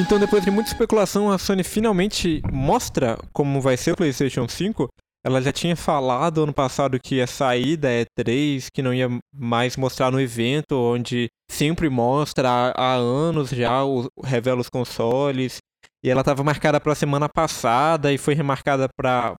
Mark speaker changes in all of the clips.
Speaker 1: Então, depois de muita especulação, a Sony finalmente mostra como vai ser o PlayStation 5. Ela já tinha falado ano passado que ia sair da E3, que não ia mais mostrar no evento, onde sempre mostra há, anos já, o, revela os consoles. E ela estava marcada para a semana passada e foi remarcada para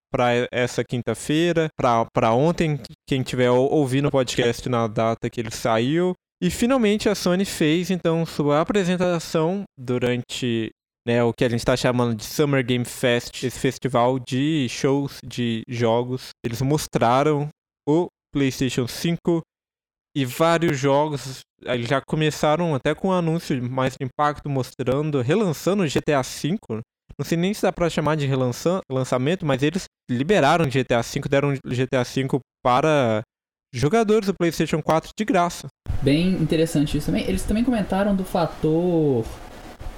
Speaker 1: essa quinta-feira, para ontem, quem tiver ouvindo o podcast na data que ele saiu. E finalmente a Sony fez então sua apresentação durante né, o que a gente está chamando de Summer Game Fest, esse festival de shows de jogos. Eles mostraram o PlayStation 5 e vários jogos. Eles já começaram até com um anúncio mais de impacto mostrando, relançando o GTA V. Não sei nem se dá para chamar de relançamento, mas eles liberaram GTA V, deram GTA V para jogadores do PlayStation 4 de graça.
Speaker 2: Bem interessante isso também. Eles também comentaram do fator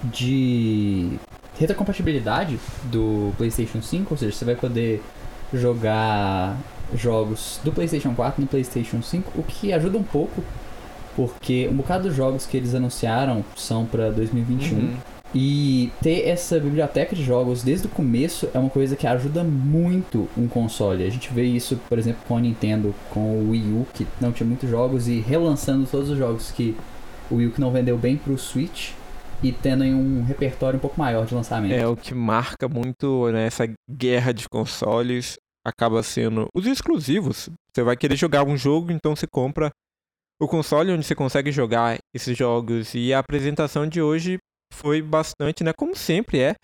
Speaker 2: de retrocompatibilidade do PlayStation 5, ou seja, você vai poder jogar jogos do PlayStation 4 no PlayStation 5, o que ajuda um pouco, porque um bocado dos jogos que eles anunciaram são para 2021. Uhum. E ter essa biblioteca de jogos desde o começo é uma coisa que ajuda muito um console. A gente vê isso, por exemplo, com a Nintendo, com o Wii U, que não tinha muitos jogos, e relançando todos os jogos que o Wii U que não vendeu bem pro Switch e tendo um repertório um pouco maior de lançamento.
Speaker 1: É, o que marca muito né, essa guerra de consoles acaba sendo os exclusivos. Você vai querer jogar um jogo, então você compra o console onde você consegue jogar esses jogos. E a apresentação de hoje foi bastante, né? Como sempre é,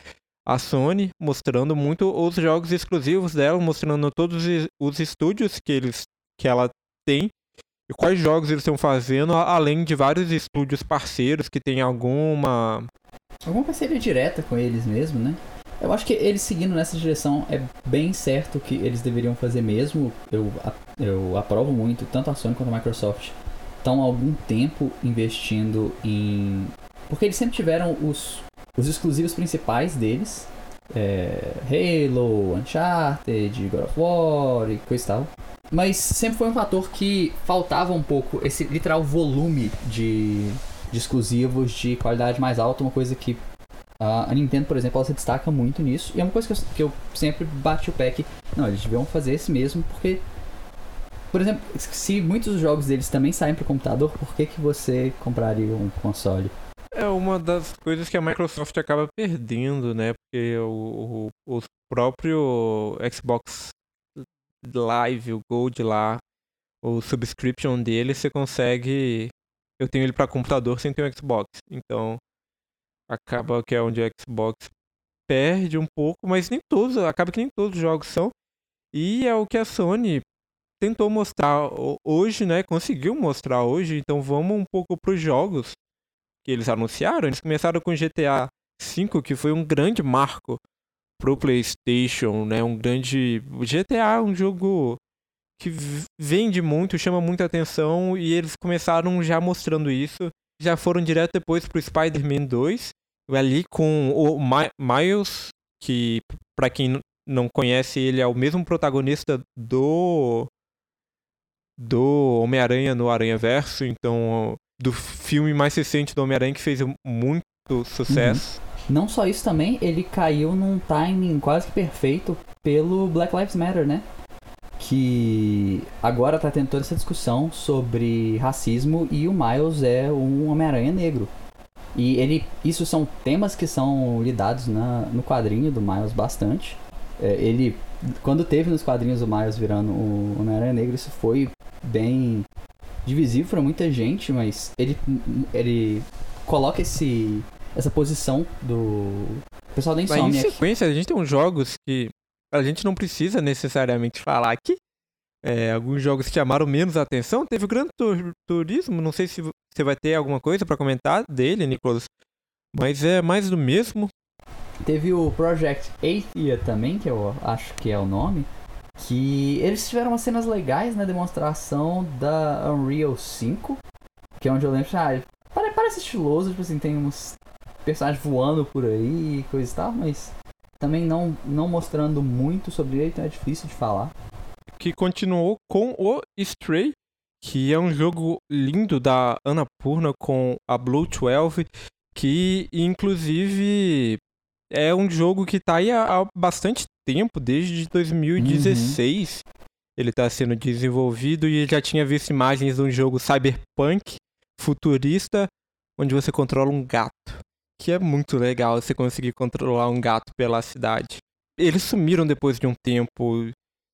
Speaker 1: a Sony mostrando muito os jogos exclusivos dela, mostrando todos os estúdios que eles que ela tem e quais jogos eles estão fazendo, além de vários estúdios parceiros que tem alguma
Speaker 2: alguma parceria direta com eles mesmo, né? Eu acho que eles seguindo nessa direção é bem certo que eles deveriam fazer mesmo. Eu, eu aprovo muito, tanto a Sony quanto a Microsoft estão há algum tempo investindo em porque eles sempre tiveram os, os exclusivos principais deles. É, Halo, Uncharted, God of War e coisa e tal. Mas sempre foi um fator que faltava um pouco esse literal volume de, de exclusivos de qualidade mais alta, uma coisa que a Nintendo, por exemplo, ela se destaca muito nisso. E é uma coisa que eu, que eu sempre bati o pé que, não, eles deviam fazer esse mesmo, porque, por exemplo, se muitos jogos deles também saem para o computador, por que, que você compraria um console?
Speaker 1: É uma das coisas que a Microsoft acaba perdendo, né? Porque o, o, o próprio Xbox Live, o Gold lá, o subscription dele, você consegue. Eu tenho ele para computador sem ter um Xbox. Então, acaba que é onde o Xbox perde um pouco, mas nem todos, acaba que nem todos os jogos são. E é o que a Sony tentou mostrar hoje, né? Conseguiu mostrar hoje. Então, vamos um pouco para os jogos que eles anunciaram, eles começaram com GTA V, que foi um grande marco pro PlayStation, né? Um grande GTA, é um jogo que vende muito, chama muita atenção e eles começaram já mostrando isso. Já foram direto depois pro Spider-Man 2, ali com o Miles, que para quem não conhece, ele é o mesmo protagonista do do Homem-Aranha no Aranha Verso, então do filme mais recente do Homem-Aranha que fez muito sucesso. Uhum.
Speaker 2: Não só isso também, ele caiu num timing quase que perfeito pelo Black Lives Matter, né? Que agora tá tendo toda essa discussão sobre racismo e o Miles é um Homem-Aranha negro. E ele, isso são temas que são lidados na, no quadrinho do Miles bastante. É, ele, quando teve nos quadrinhos o Miles virando o Homem-Aranha negro, isso foi bem divisivo para muita gente, mas ele, ele coloca esse, essa posição do o pessoal Insomniac.
Speaker 1: Mas em sequência, a gente tem uns jogos que a gente não precisa necessariamente falar aqui. É, alguns jogos que chamaram menos atenção. Teve o Gran Turismo, não sei se você vai ter alguma coisa para comentar dele, Nicolas. Mas é mais do mesmo.
Speaker 2: Teve o Project Athia também, que eu acho que é o nome que eles tiveram umas cenas legais na demonstração da Unreal 5, que é onde eu lembro, ah, parece estiloso, tipo assim, tem uns personagens voando por aí e coisa e tal, mas também não, não mostrando muito sobre ele, então é difícil de falar.
Speaker 1: Que continuou com o Stray, que é um jogo lindo da Annapurna com a Blue 12, Que, inclusive, é um jogo que tá aí há bastante tempo, desde 2016. Uhum. Ele tá sendo desenvolvido e já tinha visto imagens de um jogo cyberpunk futurista onde você controla um gato. Que é muito legal você conseguir controlar um gato pela cidade. Eles sumiram depois de um tempo,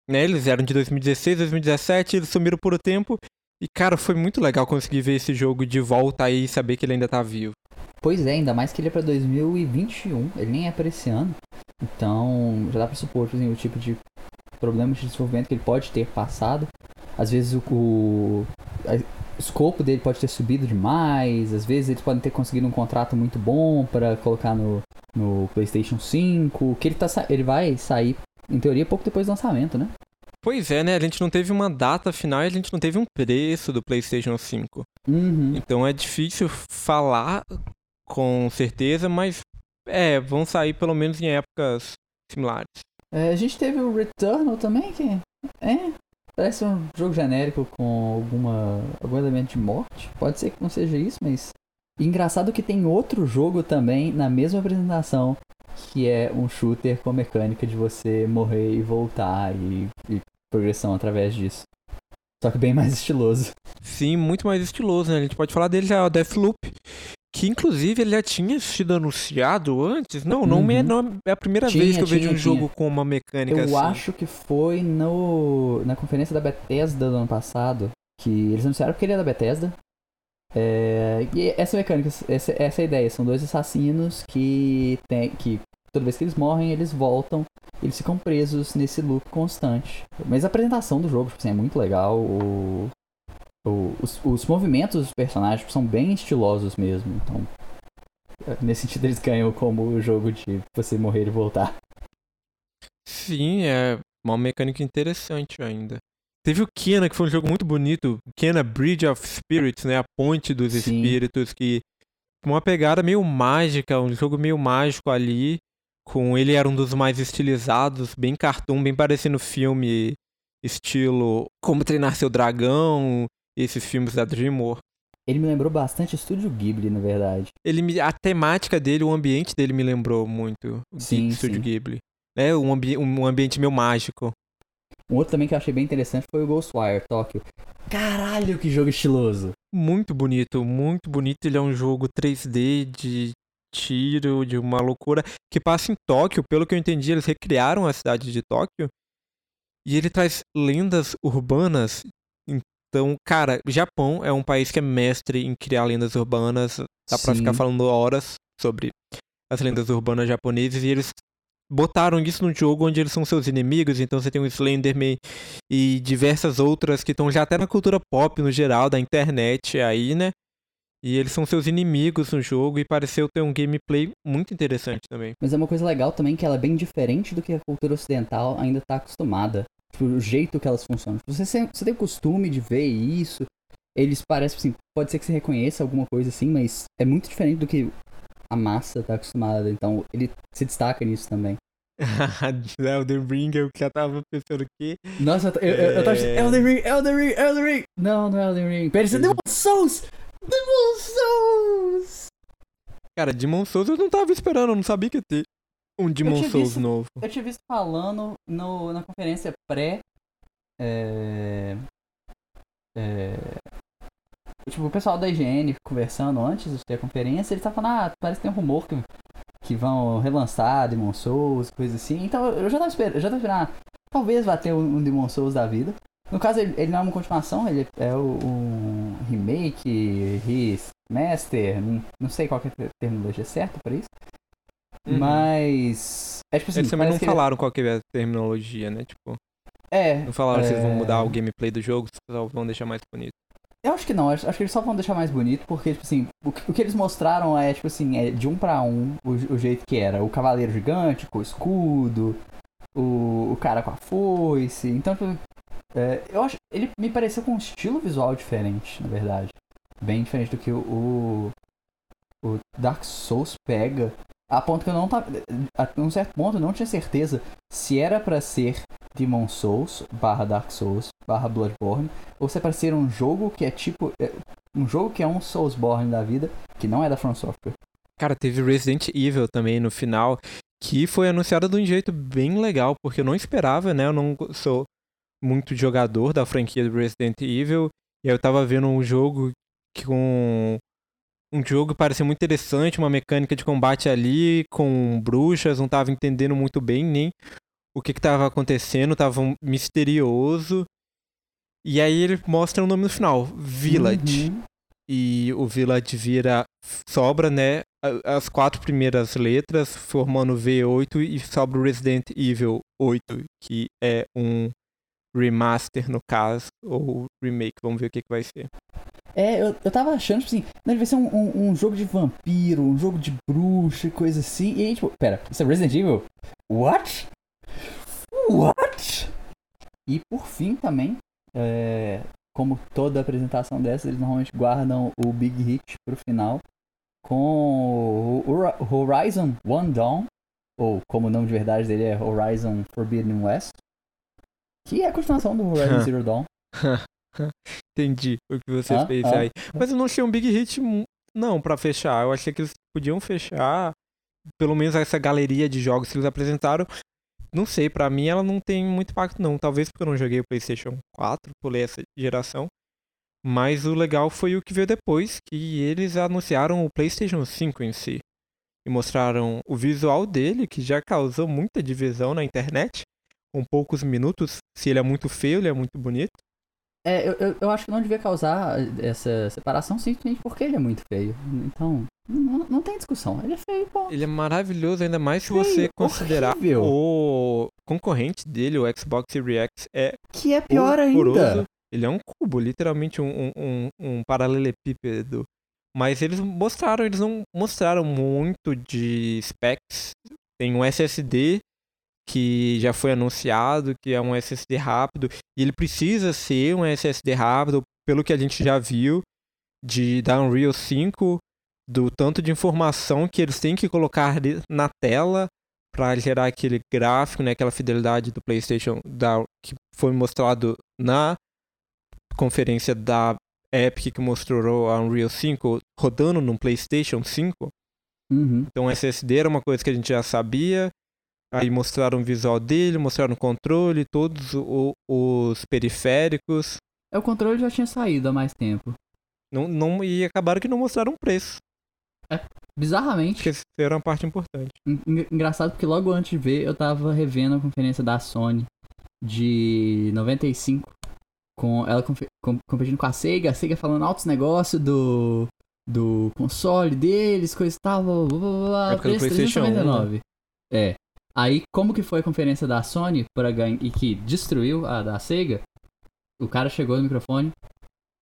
Speaker 1: né? Eles eram de 2016, 2017, eles sumiram por um tempo. E, cara, foi muito legal conseguir ver esse jogo de volta aí e saber que ele ainda tá vivo.
Speaker 2: Pois é, ainda mais que ele é pra 2021, ele nem é pra esse ano. Então, já dá pra supor, assim, o tipo de problema de desenvolvimento que ele pode ter passado. Às vezes o, o, o escopo dele pode ter subido demais, às vezes eles podem ter conseguido um contrato muito bom para colocar no, no PlayStation 5, que ele, tá, ele vai sair, em teoria, pouco depois do lançamento, né?
Speaker 1: Pois é, né? A gente não teve uma data final e a gente não teve um preço do PlayStation 5.
Speaker 2: Uhum.
Speaker 1: Então é difícil falar com certeza, mas é, vão sair pelo menos em épocas similares.
Speaker 2: É, a gente teve o Returnal também, que é, Parece um jogo genérico com alguma, algum elemento de morte. Pode ser que não seja isso, mas. engraçado que tem outro jogo também na mesma apresentação, que é um shooter com mecânica de você morrer e voltar e, e progressão através disso. Só que bem mais estiloso.
Speaker 1: Sim, muito mais estiloso, né? A gente pode falar dele já, o Deathloop. Que inclusive ele já tinha sido anunciado antes. Não, não, é, uhum. não é a primeira tinha, vez que eu tinha, vejo um tinha. jogo com uma mecânica
Speaker 2: eu
Speaker 1: assim.
Speaker 2: Eu acho que foi no, na conferência da Bethesda do ano passado. Que eles anunciaram porque ele é da Bethesda. É, e essa mecânica, essa, essa é a ideia. São dois assassinos que, tem, que toda vez que eles morrem, eles voltam. Eles ficam presos nesse loop constante. Mas a apresentação do jogo tipo assim, é muito legal. O, o, os, os movimentos dos personagens são bem estilosos mesmo. Então, nesse sentido, eles ganham como o jogo de você morrer e voltar.
Speaker 1: Sim, é uma mecânica interessante ainda. Teve o Kena, que foi um jogo muito bonito. Kena Bridge of Spirits, né? A ponte dos Sim. espíritos, que uma pegada meio mágica, um jogo meio mágico ali. Com ele era um dos mais estilizados, bem cartoon, bem parecendo filme estilo Como Treinar Seu Dragão, esses filmes da DreamWorks.
Speaker 2: Ele me lembrou bastante Estúdio Ghibli, na verdade.
Speaker 1: Ele me, a temática dele, o ambiente dele me lembrou muito sim, Estúdio Ghibli. É um, ambi um ambiente meio mágico.
Speaker 2: Um outro também que eu achei bem interessante foi o Ghostwire Tokyo. Caralho, que jogo estiloso!
Speaker 1: Muito bonito, muito bonito. Ele é um jogo 3D de tiro, de uma loucura, que passa em Tóquio. Pelo que eu entendi, eles recriaram a cidade de Tóquio. E ele traz lendas urbanas então, cara, Japão é um país que é mestre em criar lendas urbanas. Dá Sim. pra ficar falando horas sobre as lendas urbanas japonesas. E eles botaram isso no jogo onde eles são seus inimigos. Então você tem o Slenderman e diversas outras que estão já até na cultura pop no geral, da internet aí, né? E eles são seus inimigos no jogo e pareceu ter um gameplay muito interessante também.
Speaker 2: Mas é uma coisa legal também que ela é bem diferente do que a cultura ocidental ainda está acostumada. Tipo, o jeito que elas funcionam. Você, você tem o costume de ver isso, eles parecem assim, pode ser que você reconheça alguma coisa assim, mas é muito diferente do que a massa tá acostumada. Então ele se destaca nisso também.
Speaker 1: Elden Ring, eu já tava pensando que.
Speaker 2: Nossa, eu, eu, eu tava é... Elden Ring, Elden Ring, Elden Ring! Não, não é Elden Ring. Pera, é Demon Souls! Demon Souls!
Speaker 1: Cara, Demon Souls eu não tava esperando, eu não sabia que ia ter. Um Demon Souls
Speaker 2: visto,
Speaker 1: novo.
Speaker 2: Eu tinha visto falando no, na conferência pré. É, é, tipo, o pessoal da IGN conversando antes de ter a conferência, ele tá falando, ah, parece que tem um rumor que, que vão relançar Demon Souls, coisa assim. Então eu já tava esperando, já tava esperando, ah, talvez vá ter um, um Demon Souls da vida. No caso, ele, ele, não é uma continuação, ele é o, um remake, remaster, não, não sei qual é a terminologia certa para isso. Uhum. Mas. É tipo assim.
Speaker 1: Eles também não falaram qual que é a terminologia, né? Tipo.
Speaker 2: É.
Speaker 1: Não falaram é... se eles vão mudar o gameplay do jogo, se vão deixar mais bonito.
Speaker 2: Eu acho que não, acho, acho, que eles só vão deixar mais bonito, porque, tipo assim, o, o que eles mostraram é, tipo assim, é de um para um o, o, jeito que era. O cavaleiro gigante com o escudo, o, o cara com a foice. Então, tipo, é, eu acho. Ele me pareceu com um estilo visual diferente, na verdade. Bem diferente do que o, o Dark Souls pega. A ponto que eu não tava. A um certo ponto eu não tinha certeza se era para ser Demon Souls barra Dark Souls barra Bloodborne ou se é pra ser um jogo que é tipo. É, um jogo que é um Soulsborne da vida, que não é da From Software.
Speaker 1: Cara, teve Resident Evil também no final, que foi anunciada de um jeito bem legal, porque eu não esperava, né? Eu não sou muito jogador da franquia do Resident Evil, e aí eu tava vendo um jogo com um jogo que parecia muito interessante, uma mecânica de combate ali com bruxas, não tava entendendo muito bem nem o que estava acontecendo, tava um misterioso. E aí ele mostra o nome no final, Village. Uhum. E o Village vira sobra, né, as quatro primeiras letras formando V8 e sobra o Resident Evil 8, que é um remaster no caso, ou remake, vamos ver o que, que vai ser.
Speaker 2: É, eu, eu tava achando, tipo assim, deve vai ser um, um, um, jogo de vampiro, um jogo de bruxa, coisa assim. E aí, tipo, pera, isso é Resident Evil? What? What? E por fim também, é, como toda apresentação dessa, eles normalmente guardam o Big Hit pro final com o Horizon One Dawn, ou como o nome de verdade dele é Horizon Forbidden West, que é a continuação do Horizon Zero Dawn.
Speaker 1: Entendi o que você ah, fez ah. aí. Mas eu não achei um big hit, não, para fechar. Eu achei que eles podiam fechar, pelo menos essa galeria de jogos que eles apresentaram. Não sei, para mim ela não tem muito impacto, não. Talvez porque eu não joguei o PlayStation 4, pulei essa geração. Mas o legal foi o que veio depois, que eles anunciaram o PlayStation 5 em si. E mostraram o visual dele, que já causou muita divisão na internet. Com poucos minutos, se ele é muito feio, ele é muito bonito.
Speaker 2: É, eu, eu, eu, acho que não devia causar essa separação simplesmente porque ele é muito feio. Então, não, não tem discussão. Ele é feio, pô.
Speaker 1: Ele é maravilhoso, ainda mais se feio, você considerar horrível. o concorrente dele, o Xbox Series X, é.
Speaker 2: Que é pior ainda.
Speaker 1: Ele é um cubo, literalmente um, um, um paralelepípedo. Mas eles mostraram, eles não mostraram muito de specs. Tem um SSD que já foi anunciado, que é um SSD rápido, e ele precisa ser um SSD rápido, pelo que a gente já viu de da Unreal 5, do tanto de informação que eles têm que colocar na tela para gerar aquele gráfico, né, aquela fidelidade do PlayStation da, que foi mostrado na conferência da Epic que mostrou a Unreal 5 rodando no PlayStation 5.
Speaker 2: Uhum.
Speaker 1: Então SSD era uma coisa que a gente já sabia. Aí mostraram o visual dele, mostraram o controle, todos o, os periféricos.
Speaker 2: É, o controle já tinha saído há mais tempo.
Speaker 1: Não, não, e acabaram que não mostraram o preço.
Speaker 2: É, bizarramente.
Speaker 1: Que era uma parte importante.
Speaker 2: Engraçado porque logo antes de ver, eu tava revendo a conferência da Sony de 95. Com ela com, com, competindo com a Sega, a Sega falando altos negócios do, do console deles, coisa e tal, blá blá blá blá.
Speaker 1: Época do PlayStation 1, né?
Speaker 2: É. Aí, como que foi a conferência da Sony para ganhar e que destruiu a da Sega? O cara chegou no microfone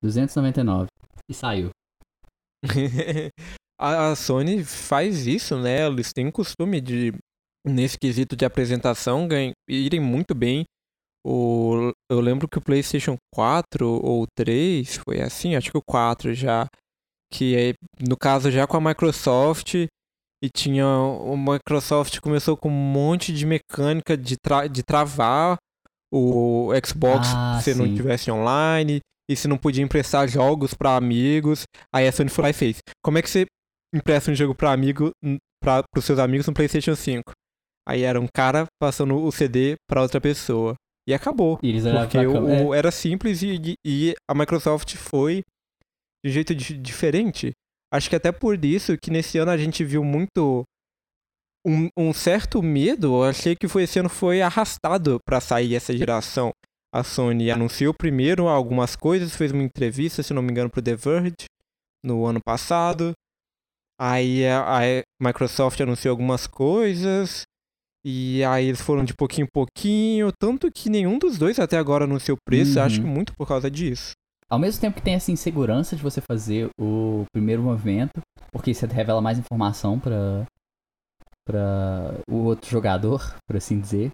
Speaker 2: 299 e saiu.
Speaker 1: a Sony faz isso, né? Eles têm o costume de nesse quesito de apresentação irem muito bem. O, eu lembro que o PlayStation 4 ou 3 foi assim, acho que o 4 já que é, no caso já com a Microsoft e tinha. O Microsoft começou com um monte de mecânica de, tra de travar o Xbox ah, se sim. não tivesse online. E se não podia emprestar jogos para amigos. Aí a Sony foi lá e fez. Como é que você empresta um jogo para amigo para os seus amigos no PlayStation 5? Aí era um cara passando o CD para outra pessoa. E acabou. E porque o, é. era simples e, e, a Microsoft foi de um jeito diferente. Acho que até por isso que nesse ano a gente viu muito um, um certo medo. Eu achei que foi, esse ano foi arrastado para sair essa geração. A Sony anunciou primeiro algumas coisas, fez uma entrevista, se não me engano, pro The Verge no ano passado. Aí a, Microsoft anunciou algumas coisas. E aí eles foram de pouquinho em pouquinho. Tanto que nenhum dos dois até agora anunciou preço. Uhum. Acho que muito por causa disso.
Speaker 2: Ao mesmo tempo que tem essa insegurança de você fazer o primeiro movimento, porque você revela mais informação para para o outro jogador, por assim dizer,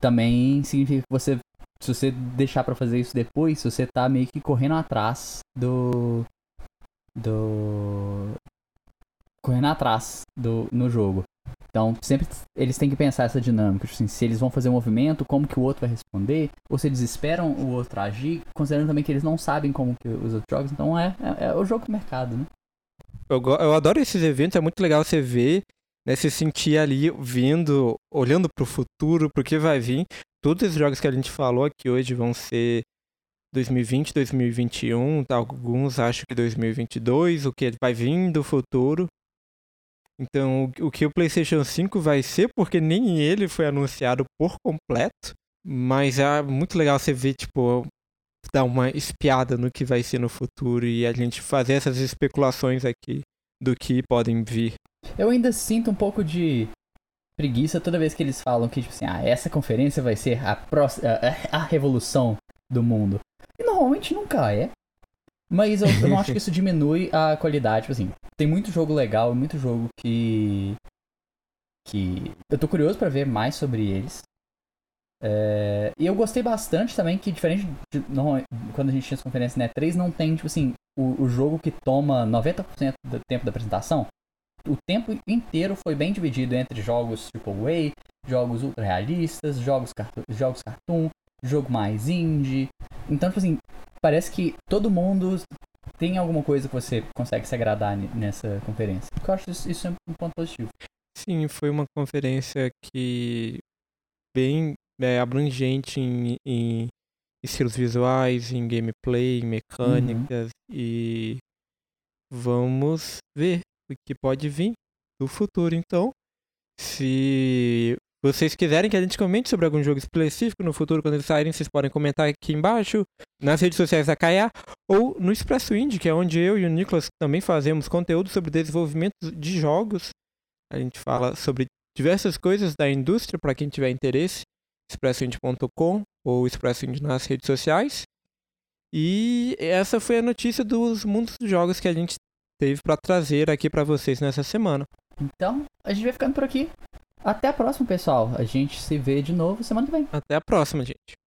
Speaker 2: também significa que você se você deixar para fazer isso depois, você tá meio que correndo atrás do do correndo atrás do no jogo. Então, sempre eles têm que pensar essa dinâmica, tipo assim, se eles vão fazer um movimento, como que o outro vai responder, ou se eles esperam o outro agir, considerando também que eles não sabem como que os outros jogam, então é, é, é o jogo do mercado, né?
Speaker 1: eu, eu adoro esses eventos, é muito legal você ver, né, se sentir ali vindo, olhando para o futuro, pro que vai vir. Todos os jogos que a gente falou aqui hoje vão ser 2020, 2021, alguns acho que 2022, o que vai vir do futuro. Então, o que o PlayStation 5 vai ser, porque nem ele foi anunciado por completo, mas é muito legal você ver, tipo, dar uma espiada no que vai ser no futuro e a gente fazer essas especulações aqui do que podem vir.
Speaker 2: Eu ainda sinto um pouco de preguiça toda vez que eles falam que, tipo assim, ah, essa conferência vai ser a, próxima, a, a revolução do mundo. E normalmente nunca é. Mas eu, eu não acho que isso diminui a qualidade. Tipo assim, tem muito jogo legal, muito jogo que. que. Eu tô curioso para ver mais sobre eles. É, e eu gostei bastante também que, diferente de não, quando a gente tinha essa conferência na E3, não tem, tipo assim, o, o jogo que toma 90% do tempo da apresentação. O tempo inteiro foi bem dividido entre jogos AAA, jogos ultra realistas, jogos, jogos cartoon, jogo mais indie. Então, tipo assim, parece que todo mundo tem alguma coisa que você consegue se agradar nessa conferência. Eu acho isso, isso é um ponto positivo.
Speaker 1: Sim, foi uma conferência que bem é, abrangente em, em, estilos visuais, em gameplay, em mecânicas uhum. e vamos ver o que pode vir no futuro então. Se vocês quiserem que a gente comente sobre algum jogo específico no futuro, quando eles saírem, vocês podem comentar aqui embaixo, nas redes sociais da Kaia, ou no Expresso Indie, que é onde eu e o Nicolas também fazemos conteúdo sobre desenvolvimento de jogos. A gente fala sobre diversas coisas da indústria, para quem tiver interesse, expressoindie.com ou Expresso Indie nas redes sociais. E essa foi a notícia dos mundos dos jogos que a gente teve para trazer aqui para vocês nessa semana.
Speaker 2: Então, a gente vai ficando por aqui. Até a próxima, pessoal. A gente se vê de novo semana que vem.
Speaker 1: Até a próxima, gente.